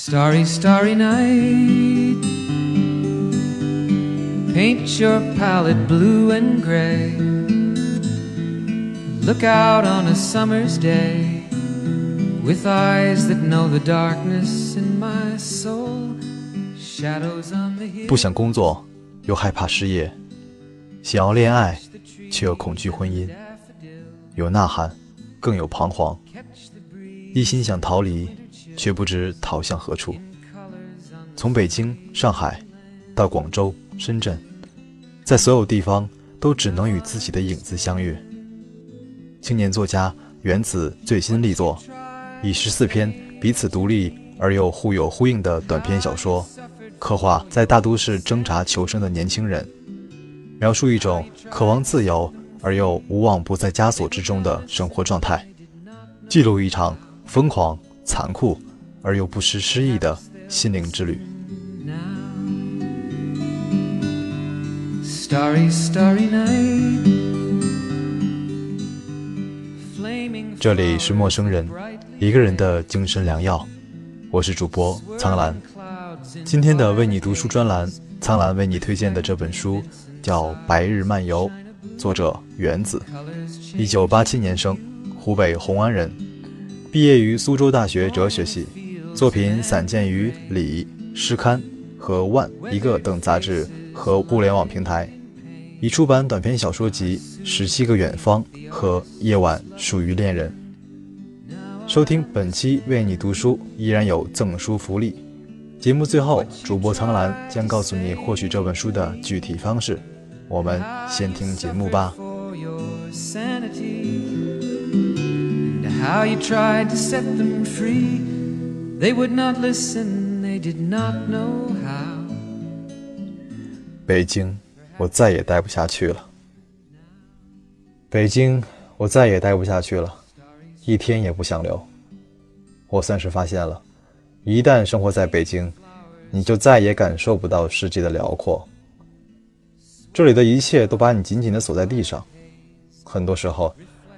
Starry, starry night. Paint your palette blue and gray. Look out on a summer's day with eyes that know the darkness in my soul. Shadows on the hill. 不想工作，又害怕失业；想要恋爱，却又恐惧婚姻。有呐喊，更有彷徨。一心想逃离，却不知逃向何处。从北京、上海到广州、深圳，在所有地方都只能与自己的影子相遇。青年作家原子最新力作，以十四篇彼此独立而又互有呼应的短篇小说，刻画在大都市挣扎求生的年轻人，描述一种渴望自由而又无往不在枷锁之中的生活状态，记录一场疯狂、残酷而又不失诗意的心灵之旅。Starry, starry night. Flaming 这里是陌生人，一个人的精神良药。我是主播苍兰。今天的为你读书专栏，苍兰为你推荐的这本书叫《白日漫游》，作者原子一九八七年生，湖北红安人，毕业于苏州大学哲学系，作品散见于《李》《诗刊》和《万》一个等杂志和互联网平台，已出版短篇小说集《十七个远方》和《夜晚属于恋人》。收听本期为你读书，依然有赠书福利。节目最后，主播苍兰将告诉你获取这本书的具体方式。我们先听节目吧。how you tried to set them free. They would not listen, they did not know how. 北京，我再也待不下去了。北京，我再也待不下去了，一天也不想留。我算是发现了，一旦生活在北京，你就再也感受不到世界的辽阔。这里的一切都把你紧紧地锁在地上。很多时候，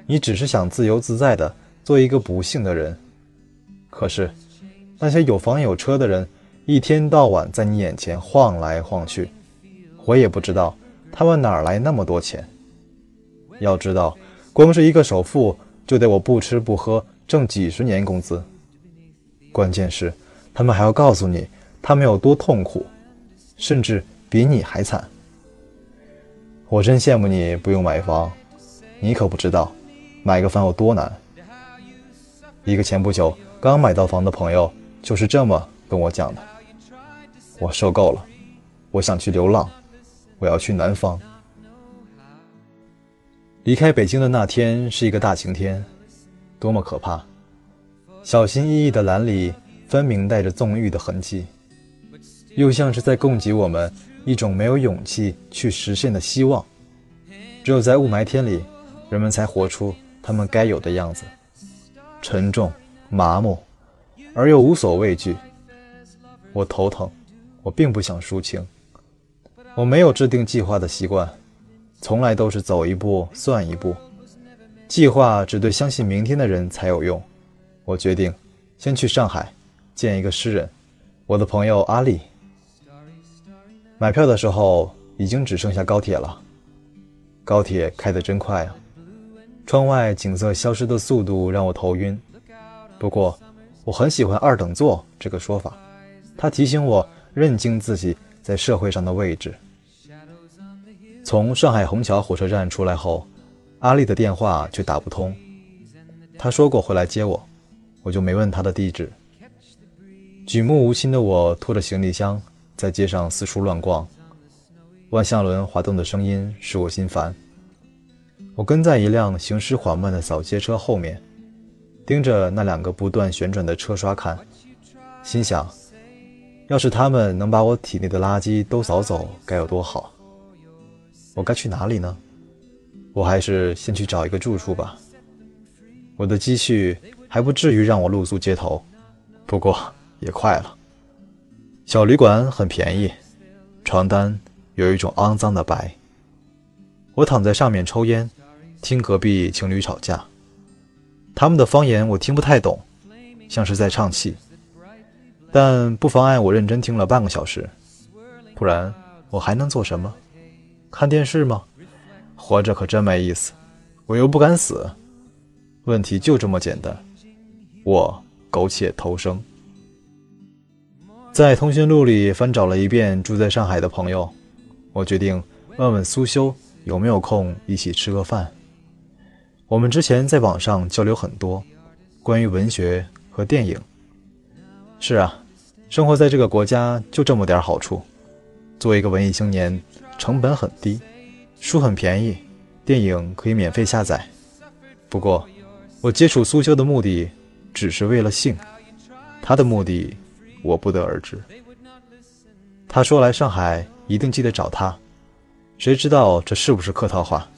你只是想自由自在地做一个不幸的人。可是，那些有房有车的人，一天到晚在你眼前晃来晃去。我也不知道他们哪儿来那么多钱。要知道，光是一个首付就得我不吃不喝挣几十年工资。关键是，他们还要告诉你他们有多痛苦，甚至比你还惨。我真羡慕你不用买房，你可不知道买个房有多难。一个前不久刚买到房的朋友就是这么跟我讲的。我受够了，我想去流浪，我要去南方。离开北京的那天是一个大晴天，多么可怕！小心翼翼的蓝里分明带着纵欲的痕迹，又像是在供给我们一种没有勇气去实现的希望。只有在雾霾天里，人们才活出他们该有的样子，沉重、麻木，而又无所畏惧。我头疼，我并不想抒情，我没有制定计划的习惯。从来都是走一步算一步，计划只对相信明天的人才有用。我决定先去上海见一个诗人，我的朋友阿丽。买票的时候已经只剩下高铁了，高铁开得真快啊！窗外景色消失的速度让我头晕。不过我很喜欢“二等座”这个说法，它提醒我认清自己在社会上的位置。从上海虹桥火车站出来后，阿丽的电话却打不通。他说过会来接我，我就没问他的地址。举目无亲的我拖着行李箱在街上四处乱逛，万向轮滑动的声音使我心烦。我跟在一辆行驶缓慢的扫街车后面，盯着那两个不断旋转的车刷看，心想：要是他们能把我体内的垃圾都扫走，该有多好！我该去哪里呢？我还是先去找一个住处吧。我的积蓄还不至于让我露宿街头，不过也快了。小旅馆很便宜，床单有一种肮脏的白。我躺在上面抽烟，听隔壁情侣吵架。他们的方言我听不太懂，像是在唱戏。但不妨碍我认真听了半个小时。不然我还能做什么？看电视吗？活着可真没意思，我又不敢死。问题就这么简单，我苟且偷生。在通讯录里翻找了一遍住在上海的朋友，我决定问问苏修有没有空一起吃个饭。我们之前在网上交流很多，关于文学和电影。是啊，生活在这个国家就这么点好处。作为一个文艺青年，成本很低，书很便宜，电影可以免费下载。不过，我接触苏修的目的只是为了性，他的目的我不得而知。他说来上海一定记得找他，谁知道这是不是客套话？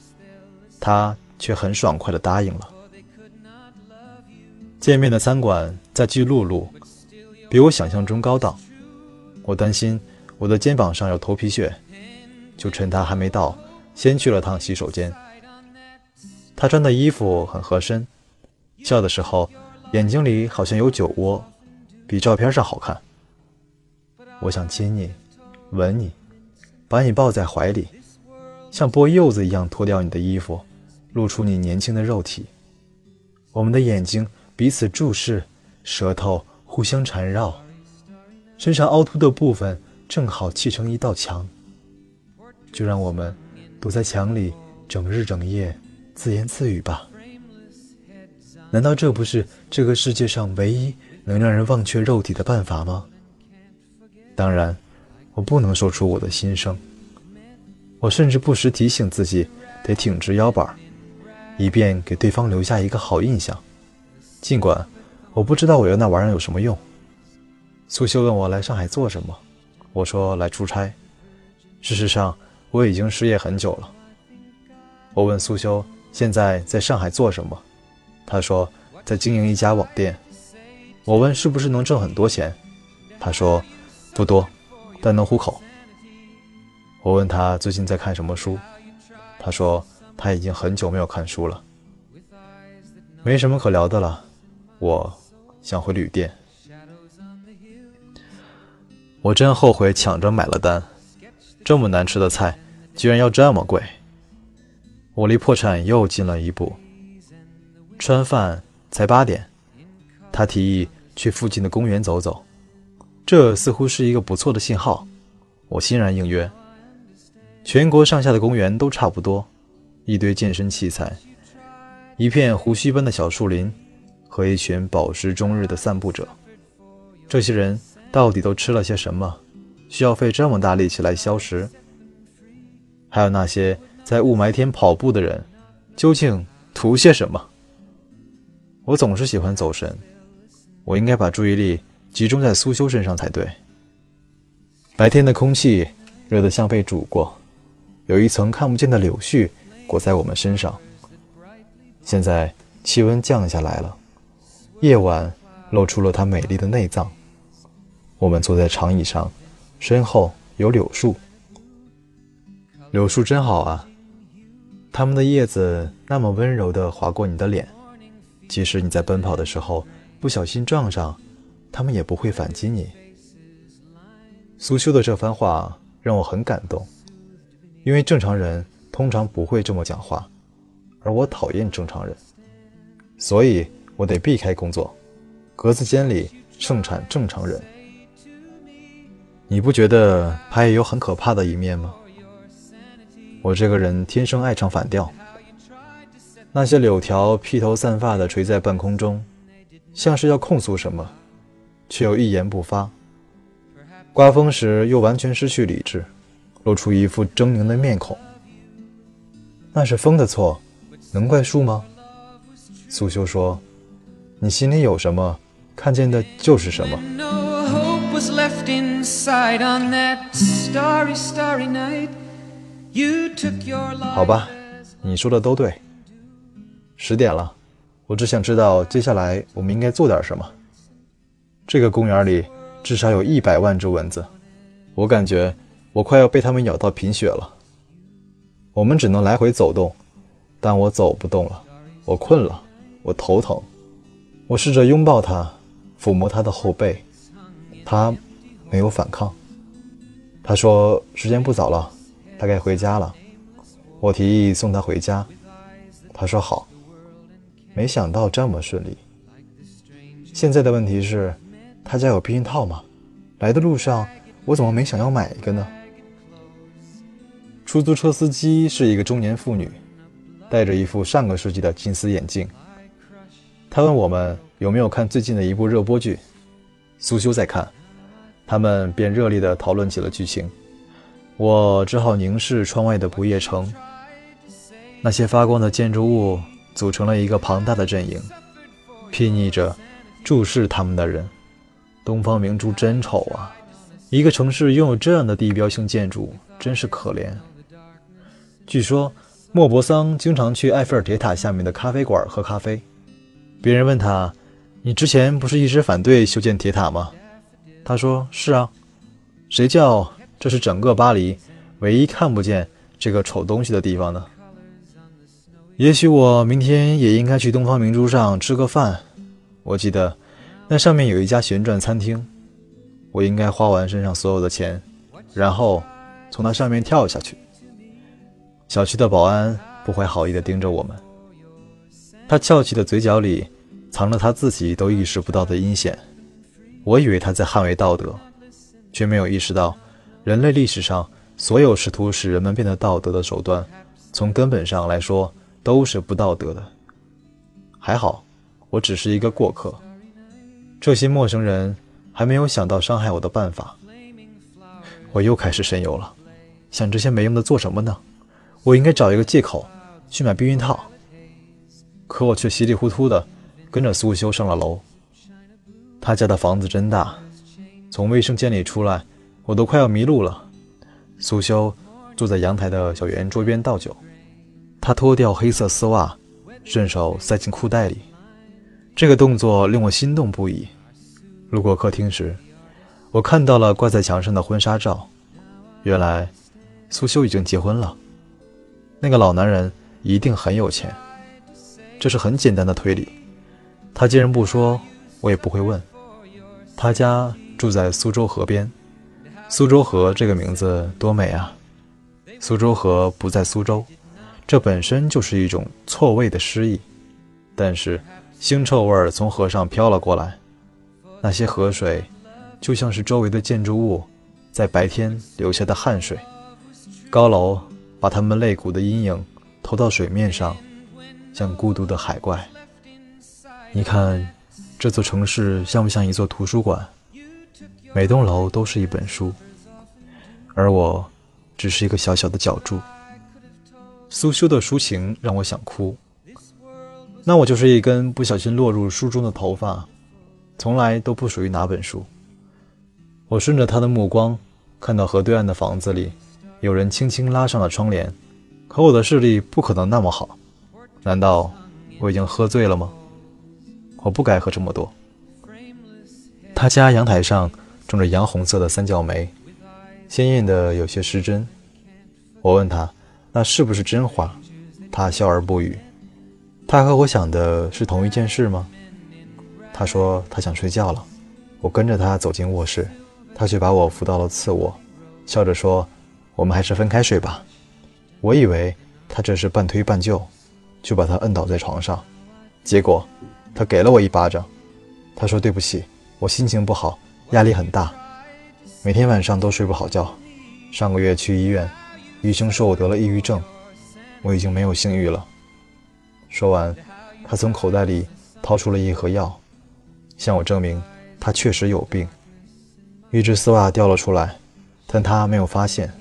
他。却很爽快地答应了。见面的餐馆在巨鹿路，比我想象中高档。我担心我的肩膀上有头皮屑，就趁他还没到，先去了趟洗手间。他穿的衣服很合身，笑的时候眼睛里好像有酒窝，比照片上好看。我想亲你，吻你，把你抱在怀里，像剥柚子一样脱掉你的衣服。露出你年轻的肉体，我们的眼睛彼此注视，舌头互相缠绕，身上凹凸的部分正好砌成一道墙。就让我们躲在墙里，整日整夜自言自语吧。难道这不是这个世界上唯一能让人忘却肉体的办法吗？当然，我不能说出我的心声。我甚至不时提醒自己，得挺直腰板。以便给对方留下一个好印象，尽管我不知道我要那玩意儿有什么用。苏修问我来上海做什么，我说来出差。事实上，我已经失业很久了。我问苏修现在在上海做什么，他说在经营一家网店。我问是不是能挣很多钱，他说不多，但能糊口。我问他最近在看什么书，他说。他已经很久没有看书了，没什么可聊的了。我想回旅店。我真后悔抢着买了单，这么难吃的菜居然要这么贵。我离破产又近了一步。吃完饭才八点，他提议去附近的公园走走，这似乎是一个不错的信号。我欣然应约。全国上下的公园都差不多。一堆健身器材，一片胡须般的小树林，和一群饱食终日的散步者。这些人到底都吃了些什么，需要费这么大力气来消食？还有那些在雾霾天跑步的人，究竟图些什么？我总是喜欢走神，我应该把注意力集中在苏修身上才对。白天的空气热得像被煮过，有一层看不见的柳絮。裹在我们身上。现在气温降下来了，夜晚露出了它美丽的内脏。我们坐在长椅上，身后有柳树。柳树真好啊，它们的叶子那么温柔地划过你的脸，即使你在奔跑的时候不小心撞上，它们也不会反击你。苏修的这番话让我很感动，因为正常人。通常不会这么讲话，而我讨厌正常人，所以我得避开工作。格子间里盛产正常人。你不觉得他也有很可怕的一面吗？我这个人天生爱唱反调。那些柳条披头散发地垂在半空中，像是要控诉什么，却又一言不发。刮风时又完全失去理智，露出一副狰狞的面孔。那是风的错，能怪树吗？苏修说：“你心里有什么，看见的就是什么。”好吧，你说的都对。十点了，我只想知道接下来我们应该做点什么。这个公园里至少有一百万只蚊子，我感觉我快要被它们咬到贫血了。我们只能来回走动，但我走不动了，我困了，我头疼。我试着拥抱他，抚摸他的后背，他没有反抗。他说：“时间不早了，他该回家了。”我提议送他回家，他说好。没想到这么顺利。现在的问题是，他家有避孕套吗？来的路上我怎么没想要买一个呢？出租车司机是一个中年妇女，戴着一副上个世纪的金丝眼镜。他问我们有没有看最近的一部热播剧，苏修在看。他们便热烈地讨论起了剧情，我只好凝视窗外的不夜城。那些发光的建筑物组成了一个庞大的阵营，睥睨着注视他们的人。东方明珠真丑啊！一个城市拥有这样的地标性建筑，真是可怜。据说莫泊桑经常去埃菲尔铁塔下面的咖啡馆喝咖啡。别人问他：“你之前不是一直反对修建铁塔吗？”他说：“是啊，谁叫这是整个巴黎唯一看不见这个丑东西的地方呢？也许我明天也应该去东方明珠上吃个饭。我记得那上面有一家旋转餐厅，我应该花完身上所有的钱，然后从那上面跳下去。小区的保安不怀好意地盯着我们，他翘起的嘴角里藏着他自己都意识不到的阴险。”我以为他在捍卫道德，却没有意识到，人类历史上所有试图使人们变得道德的手段，从根本上来说都是不道德的。还好，我只是一个过客，这些陌生人还没有想到伤害我的办法。我又开始神游了，想这些没用的做什么呢？我应该找一个借口去买避孕套，可我却稀里糊涂的跟着苏修上了楼。他家的房子真大，从卫生间里出来，我都快要迷路了。苏修坐在阳台的小圆桌边倒酒，他脱掉黑色丝袜，顺手塞进裤袋里。这个动作令我心动不已。路过客厅时，我看到了挂在墙上的婚纱照，原来苏修已经结婚了。那个老男人一定很有钱，这是很简单的推理。他既然不说，我也不会问。他家住在苏州河边，苏州河这个名字多美啊！苏州河不在苏州，这本身就是一种错位的诗意。但是腥臭味从河上飘了过来，那些河水就像是周围的建筑物在白天流下的汗水。高楼把他们肋骨的阴影投到水面上，像孤独的海怪。你看。这座城市像不像一座图书馆？每栋楼都是一本书，而我只是一个小小的角柱。苏修的抒情让我想哭，那我就是一根不小心落入书中的头发，从来都不属于哪本书。我顺着他的目光，看到河对岸的房子里有人轻轻拉上了窗帘，可我的视力不可能那么好。难道我已经喝醉了吗？我不该喝这么多。他家阳台上种着洋红色的三角梅，鲜艳的有些失真。我问他：“那是不是真花？”他笑而不语。他和我想的是同一件事吗？他说他想睡觉了。我跟着他走进卧室，他却把我扶到了次卧，笑着说：“我们还是分开睡吧。”我以为他这是半推半就，就把他摁倒在床上，结果。他给了我一巴掌，他说：“对不起，我心情不好，压力很大，每天晚上都睡不好觉。上个月去医院，医生说我得了抑郁症，我已经没有性欲了。”说完，他从口袋里掏出了一盒药，向我证明他确实有病。一只丝袜掉了出来，但他没有发现。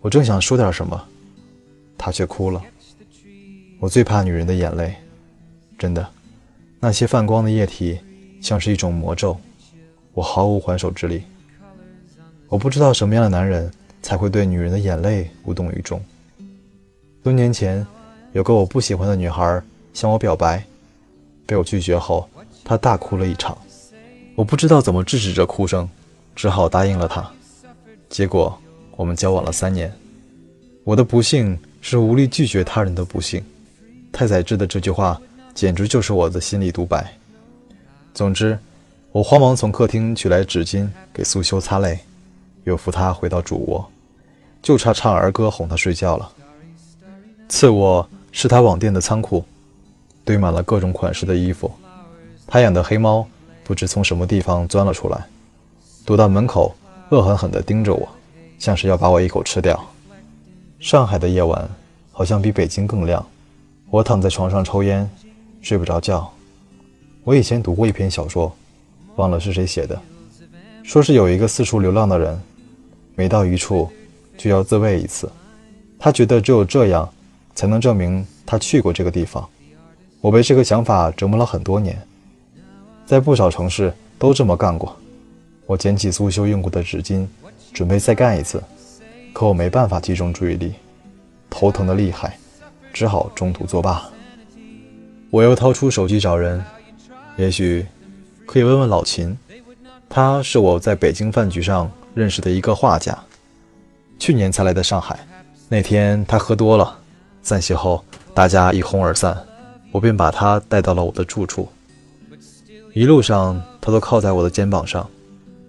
我正想说点什么，他却哭了。我最怕女人的眼泪，真的。那些泛光的液体像是一种魔咒，我毫无还手之力。我不知道什么样的男人才会对女人的眼泪无动于衷。多年前，有个我不喜欢的女孩向我表白，被我拒绝后，她大哭了一场。我不知道怎么制止这哭声，只好答应了她。结果，我们交往了三年。我的不幸是无力拒绝他人的不幸。太宰治的这句话。简直就是我的心理独白。总之，我慌忙从客厅取来纸巾给苏修擦泪，又扶他回到主卧，就差唱儿歌哄他睡觉了。次卧是他网店的仓库，堆满了各种款式的衣服。他养的黑猫不知从什么地方钻了出来，躲到门口，恶狠狠地盯着我，像是要把我一口吃掉。上海的夜晚好像比北京更亮。我躺在床上抽烟，睡不着觉。我以前读过一篇小说，忘了是谁写的，说是有一个四处流浪的人，每到一处就要自慰一次，他觉得只有这样。才能证明他去过这个地方。我被这个想法折磨了很多年，在不少城市都这么干过。我捡起苏修用过的纸巾，准备再干一次，可我没办法集中注意力，头疼的厉害，只好中途作罢。我又掏出手机找人，也许可以问问老秦，他是我在北京饭局上认识的一个画家，去年才来的上海。那天他喝多了。散席后，大家一哄而散，我便把他带到了我的住处。一路上，他都靠在我的肩膀上，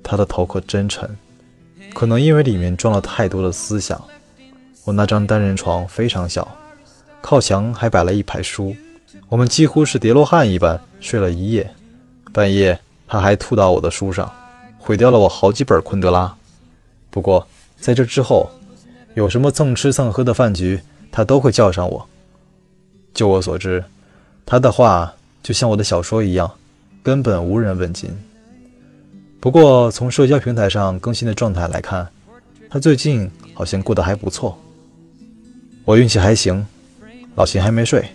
他的头可真沉，可能因为里面装了太多的思想。我那张单人床非常小，靠墙还摆了一排书，我们几乎是叠罗汉一般睡了一夜。半夜，他还吐到我的书上，毁掉了我好几本昆德拉。不过，在这之后，有什么蹭吃蹭喝的饭局？他都会叫上我。就我所知，他的话就像我的小说一样，根本无人问津。不过从社交平台上更新的状态来看，他最近好像过得还不错。我运气还行，老秦还没睡，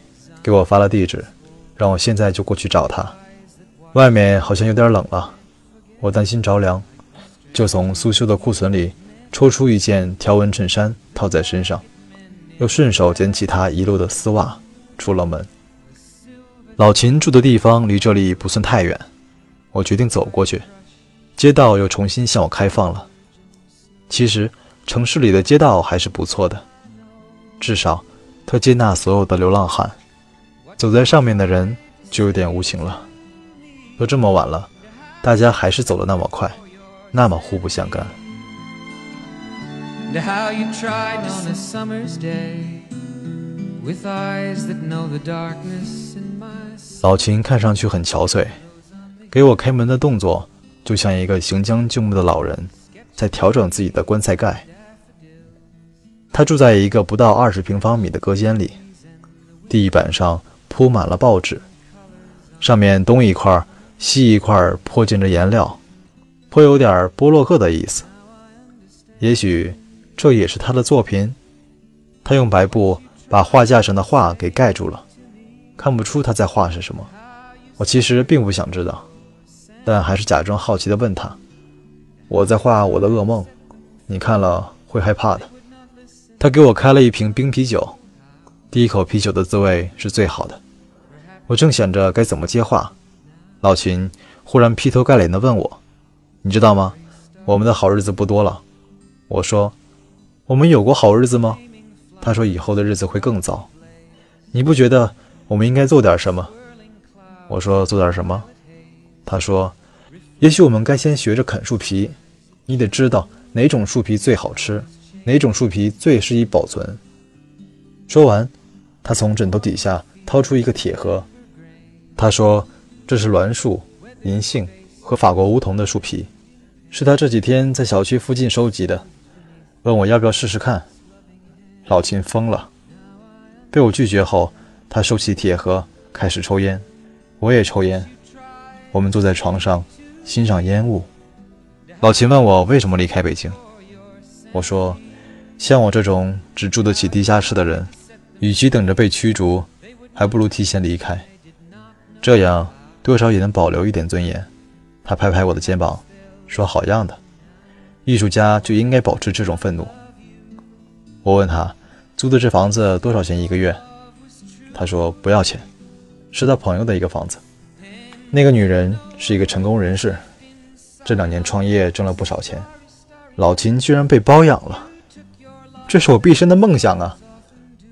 给我发了地址，让我现在就过去找他。外面好像有点冷了，我担心着凉，就从苏修的库存里抽出一件条纹衬衫套在身上。又顺手捡起他遗落的丝袜，出了门。老秦住的地方离这里不算太远，我决定走过去。街道又重新向我开放了。其实城市里的街道还是不错的，至少它接纳所有的流浪汉。走在上面的人就有点无情了。都这么晚了，大家还是走的那么快，那么互不相干。and how you tried on a summer's day with eyes that know the darkness in my 老秦看上去很憔悴，给我开门的动作就像一个行将就木的老人在调整自己的棺材盖。他住在一个不到二十平方米的隔间里，地板上铺满了报纸，上面东一块西一块泼溅着颜料，颇有点波洛克的意思。也许。这也是他的作品。他用白布把画架上的画给盖住了，看不出他在画是什么。我其实并不想知道，但还是假装好奇地问他：“我在画我的噩梦，你看了会害怕的。”他给我开了一瓶冰啤酒，第一口啤酒的滋味是最好的。我正想着该怎么接话，老秦忽然劈头盖脸地问我：“你知道吗？我们的好日子不多了。”我说。我们有过好日子吗？他说以后的日子会更糟。你不觉得我们应该做点什么？我说做点什么？他说，也许我们该先学着啃树皮。你得知道哪种树皮最好吃，哪种树皮最适宜保存。说完，他从枕头底下掏出一个铁盒。他说这是栾树、银杏和法国梧桐的树皮，是他这几天在小区附近收集的。问我要不要试试看，老秦疯了。被我拒绝后，他收起铁盒，开始抽烟。我也抽烟。我们坐在床上，欣赏烟雾。老秦问我为什么离开北京。我说，像我这种只住得起地下室的人，与其等着被驱逐，还不如提前离开，这样多少也能保留一点尊严。他拍拍我的肩膀，说：“好样的。”艺术家就应该保持这种愤怒。我问他租的这房子多少钱一个月，他说不要钱，是他朋友的一个房子。那个女人是一个成功人士，这两年创业挣了不少钱。老秦居然被包养了，这是我毕生的梦想啊！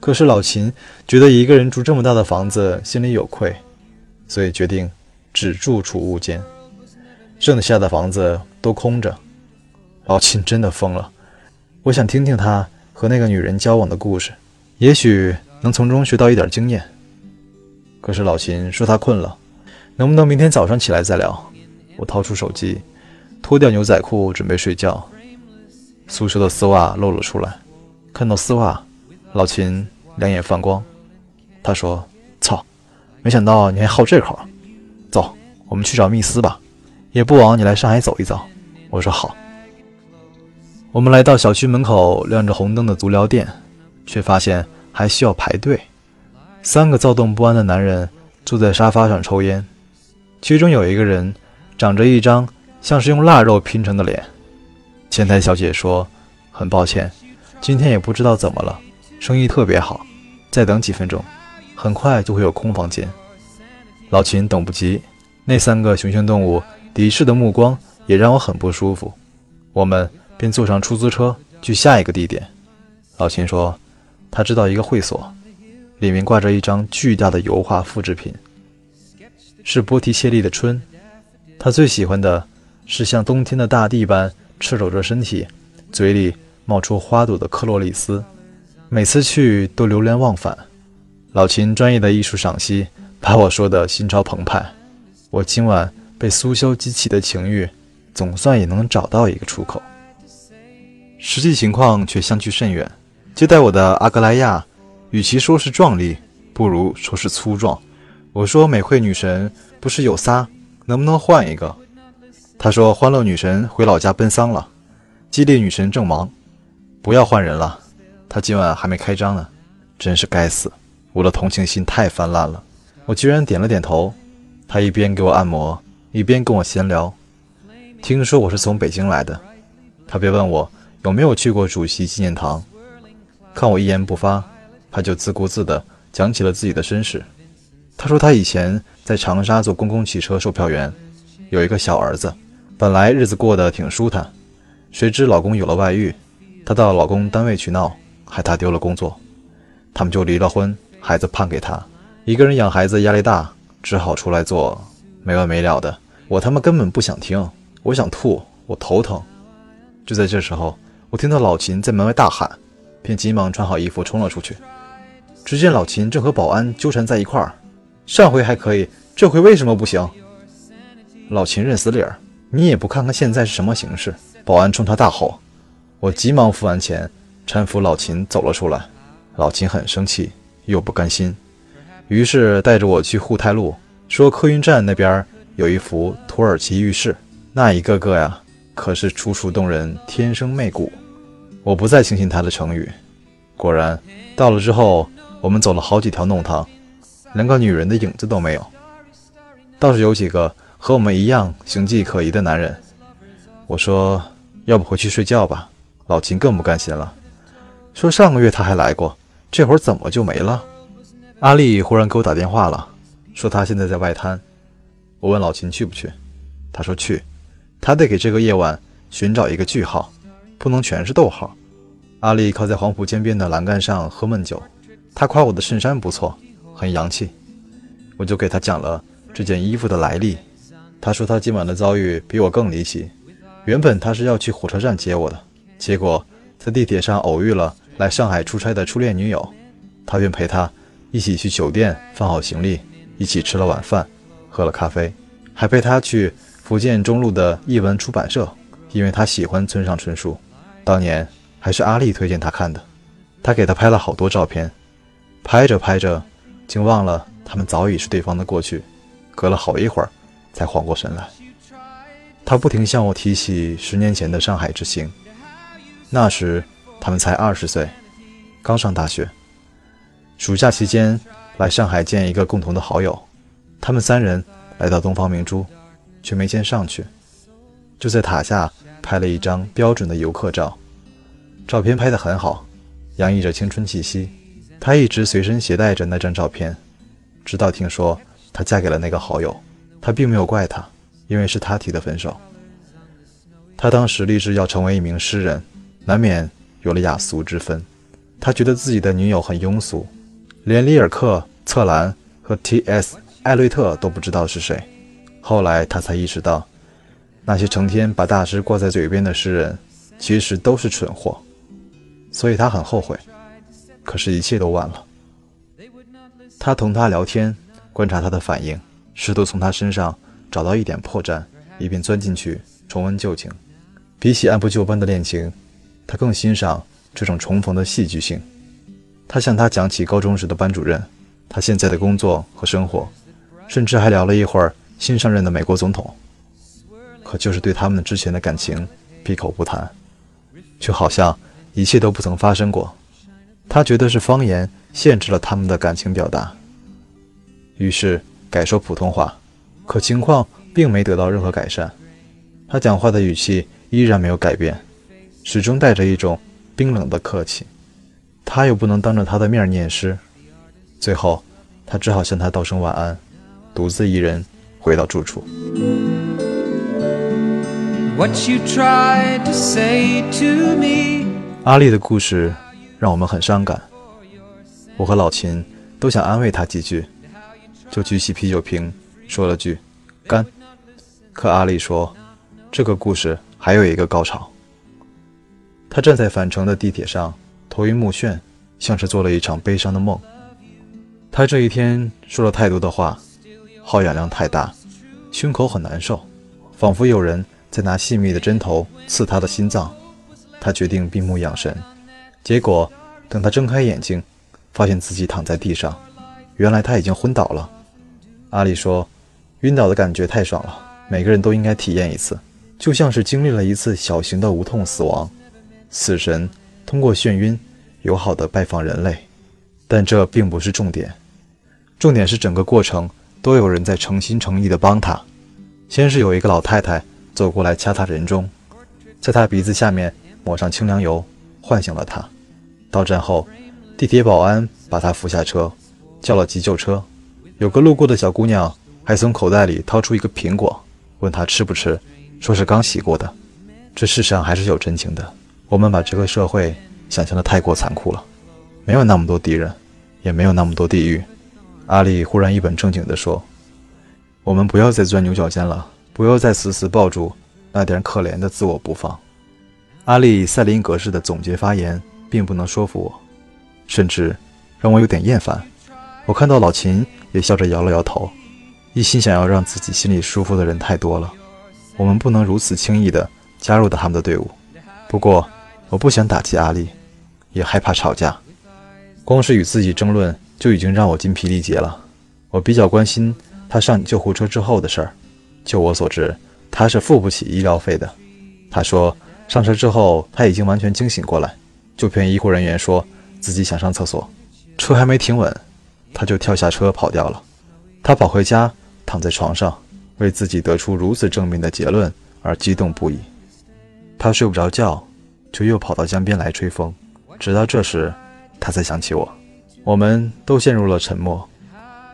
可是老秦觉得一个人住这么大的房子心里有愧，所以决定只住储物间。剩下的房子都空着。老秦真的疯了，我想听听他和那个女人交往的故事，也许能从中学到一点经验。可是老秦说他困了，能不能明天早上起来再聊？我掏出手机，脱掉牛仔裤准备睡觉，宿舍的丝袜露了出来。看到丝袜，老秦两眼放光，他说：“操，没想到你还好这口。走，我们去找密斯吧，也不枉你来上海走一遭。”我说好。我们来到小区门口亮着红灯的足疗店，却发现还需要排队。三个躁动不安的男人坐在沙发上抽烟，其中有一个人长着一张像是用腊肉拼成的脸。前台小姐说：“很抱歉，今天也不知道怎么了，生意特别好，再等几分钟，很快就会有空房间。”老秦等不及，那三个雄性动物敌视的目光也让我很不舒服。我们。便坐上出租车去下一个地点。老秦说，他知道一个会所，里面挂着一张巨大的油画复制品，是波提切利的春。他最喜欢的是像冬天的大地般赤裸着身体，嘴里冒出花朵的克洛丽丝。每次去都流连忘返。老秦专业的艺术赏析把我说的心潮澎湃。我今晚被苏修激起的情欲，总算也能找到一个出口。实际情况却相距甚远。接待我的阿格莱亚，与其说是壮丽，不如说是粗壮。我说：“美惠女神不是有仨，能不能换一个？”他说：“欢乐女神回老家奔丧了，激烈女神正忙，不要换人了。她今晚还没开张呢。”真是该死，我的同情心太泛滥了。我居然点了点头。他一边给我按摩，一边跟我闲聊。听说我是从北京来的，他别问我。有没有去过主席纪念堂？看我一言不发，他就自顾自地讲起了自己的身世。他说他以前在长沙做公共汽车售票员，有一个小儿子，本来日子过得挺舒坦，谁知老公有了外遇，她到老公单位去闹，害她丢了工作，他们就离了婚，孩子判给他，一个人养孩子压力大，只好出来做，没完没了的。我他妈根本不想听，我想吐，我头疼。就在这时候。我听到老秦在门外大喊，便急忙穿好衣服冲了出去。只见老秦正和保安纠缠在一块儿，上回还可以，这回为什么不行？老秦认死理儿，你也不看看现在是什么形势！保安冲他大吼。我急忙付完钱，搀扶老秦走了出来。老秦很生气，又不甘心，于是带着我去沪太路，说客运站那边有一幅土耳其浴室，那一个个呀，可是楚楚动人，天生媚骨。我不再轻信他的成语，果然，到了之后，我们走了好几条弄堂，连个女人的影子都没有。倒是有几个和我们一样形迹可疑的男人。我说：“要不回去睡觉吧。”老秦更不甘心了，说：“上个月他还来过，这会儿怎么就没了？”阿丽忽然给我打电话了，说他现在在外滩。我问老秦去不去，他说去，他得给这个夜晚寻找一个句号。不能全是逗号。阿丽靠在黄浦江边的栏杆上喝闷酒，她夸我的衬衫不错，很洋气。我就给他讲了这件衣服的来历。他说他今晚的遭遇比我更离奇。原本他是要去火车站接我的，结果在地铁上偶遇了来上海出差的初恋女友，他便陪她一起去酒店放好行李，一起吃了晚饭，喝了咖啡，还陪她去福建中路的译文出版社，因为她喜欢村上春树。当年还是阿丽推荐他看的，他给他拍了好多照片，拍着拍着，竟忘了他们早已是对方的过去，隔了好一会儿才缓过神来。他不停向我提起十年前的上海之行，那时他们才二十岁，刚上大学，暑假期间来上海见一个共同的好友，他们三人来到东方明珠，却没见上去，就在塔下。拍了一张标准的游客照，照片拍得很好，洋溢着青春气息。她一直随身携带着那张照片，直到听说她嫁给了那个好友，她并没有怪他，因为是他提的分手。他当时立志要成为一名诗人，难免有了雅俗之分。他觉得自己的女友很庸俗，连里尔克、策兰和 T.S. 艾略特都不知道是谁。后来他才意识到。那些成天把大师挂在嘴边的诗人，其实都是蠢货。所以他很后悔，可是，一切都晚了。他同他聊天，观察他的反应，试图从他身上找到一点破绽，以便钻进去重温旧情。比起按部就班的恋情，他更欣赏这种重逢的戏剧性。他向他讲起高中时的班主任，他现在的工作和生活，甚至还聊了一会儿新上任的美国总统。可就是对他们之前的感情闭口不谈，就好像一切都不曾发生过。他觉得是方言限制了他们的感情表达，于是改说普通话。可情况并没得到任何改善，他讲话的语气依然没有改变，始终带着一种冰冷的客气。他又不能当着他的面念诗，最后他只好向他道声晚安，独自一人回到住处。阿丽的故事让我们很伤感，我和老秦都想安慰他几句，就举起啤酒瓶说了句“干”。可阿丽说，这个故事还有一个高潮。他站在返程的地铁上。头晕目眩，像是做了一场悲伤的梦。他这一天说了太多的话，耗氧量太大，胸口很难受，仿佛有人在拿细密的针头刺他的心脏。他决定闭目养神，结果等他睁开眼睛，发现自己躺在地上，原来他已经昏倒了。阿里说：“晕倒的感觉太爽了，每个人都应该体验一次，就像是经历了一次小型的无痛死亡。”死神。通过眩晕，友好的拜访人类，但这并不是重点，重点是整个过程都有人在诚心诚意的帮他。先是有一个老太太走过来掐他人中，在他鼻子下面抹上清凉油，唤醒了他。到站后，地铁保安把他扶下车，叫了急救车。有个路过的小姑娘还从口袋里掏出一个苹果，问他吃不吃，说是刚洗过的。这世上还是有真情的。我们把这个社会想象的太过残酷了，没有那么多敌人，也没有那么多地狱。阿丽忽然一本正经地说：“我们不要再钻牛角尖了，不要再死死抱住那点可怜的自我不放。”阿丽赛林格式的总结发言并不能说服我，甚至让我有点厌烦。我看到老秦也笑着摇了摇头，一心想要让自己心里舒服的人太多了，我们不能如此轻易地加入到他们的队伍。不过。我不想打击阿丽，也害怕吵架。光是与自己争论就已经让我筋疲力竭了。我比较关心他上救护车之后的事儿。就我所知，他是付不起医疗费的。他说上车之后他已经完全清醒过来，就骗医护人员说自己想上厕所，车还没停稳，他就跳下车跑掉了。他跑回家，躺在床上，为自己得出如此正面的结论而激动不已。他睡不着觉。就又跑到江边来吹风，直到这时，他才想起我。我们都陷入了沉默。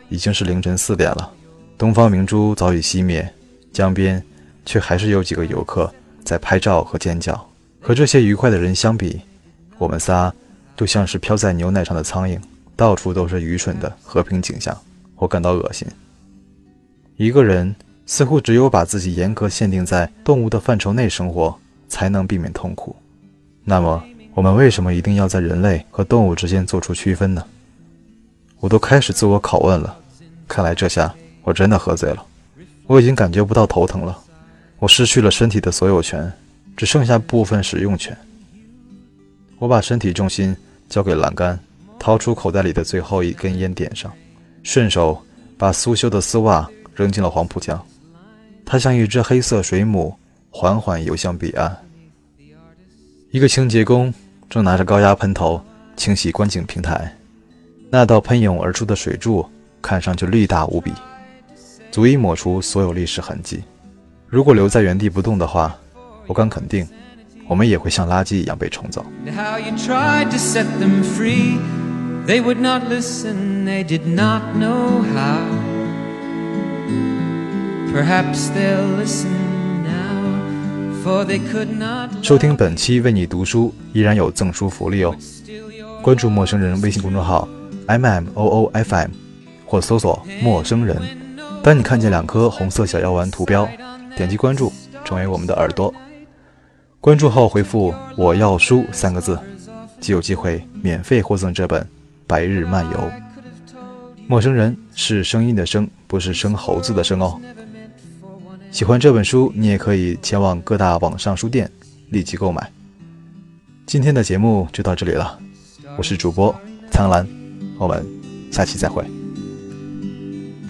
已经是凌晨四点了，东方明珠早已熄灭，江边却还是有几个游客在拍照和尖叫。和这些愉快的人相比，我们仨就像是飘在牛奶上的苍蝇，到处都是愚蠢的和平景象。我感到恶心。一个人似乎只有把自己严格限定在动物的范畴内生活，才能避免痛苦。那么，我们为什么一定要在人类和动物之间做出区分呢？我都开始自我拷问了。看来这下我真的喝醉了。我已经感觉不到头疼了，我失去了身体的所有权，只剩下部分使用权。我把身体重心交给栏杆，掏出口袋里的最后一根烟点上，顺手把苏修的丝袜扔进了黄浦江。它像一只黑色水母，缓缓游向彼岸。一个清洁工正拿着高压喷头清洗观景平台，那道喷涌而出的水柱看上去力大无比，足以抹除所有历史痕迹。如果留在原地不动的话，我敢肯定，我们也会像垃圾一样被冲走。收听本期为你读书，依然有赠书福利哦！关注陌生人微信公众号 m m o o f m，或搜索陌生人。当你看见两颗红色小药丸图标，点击关注。成为我们的耳朵。关注后回复“我要书”三个字，即有机会免费获赠这本《白日漫游》。陌生人是声音的声，不是生猴子的生哦。喜欢这本书，你也可以前往各大网上书店立即购买。今天的节目就到这里了，我是主播苍兰，我们下期再会。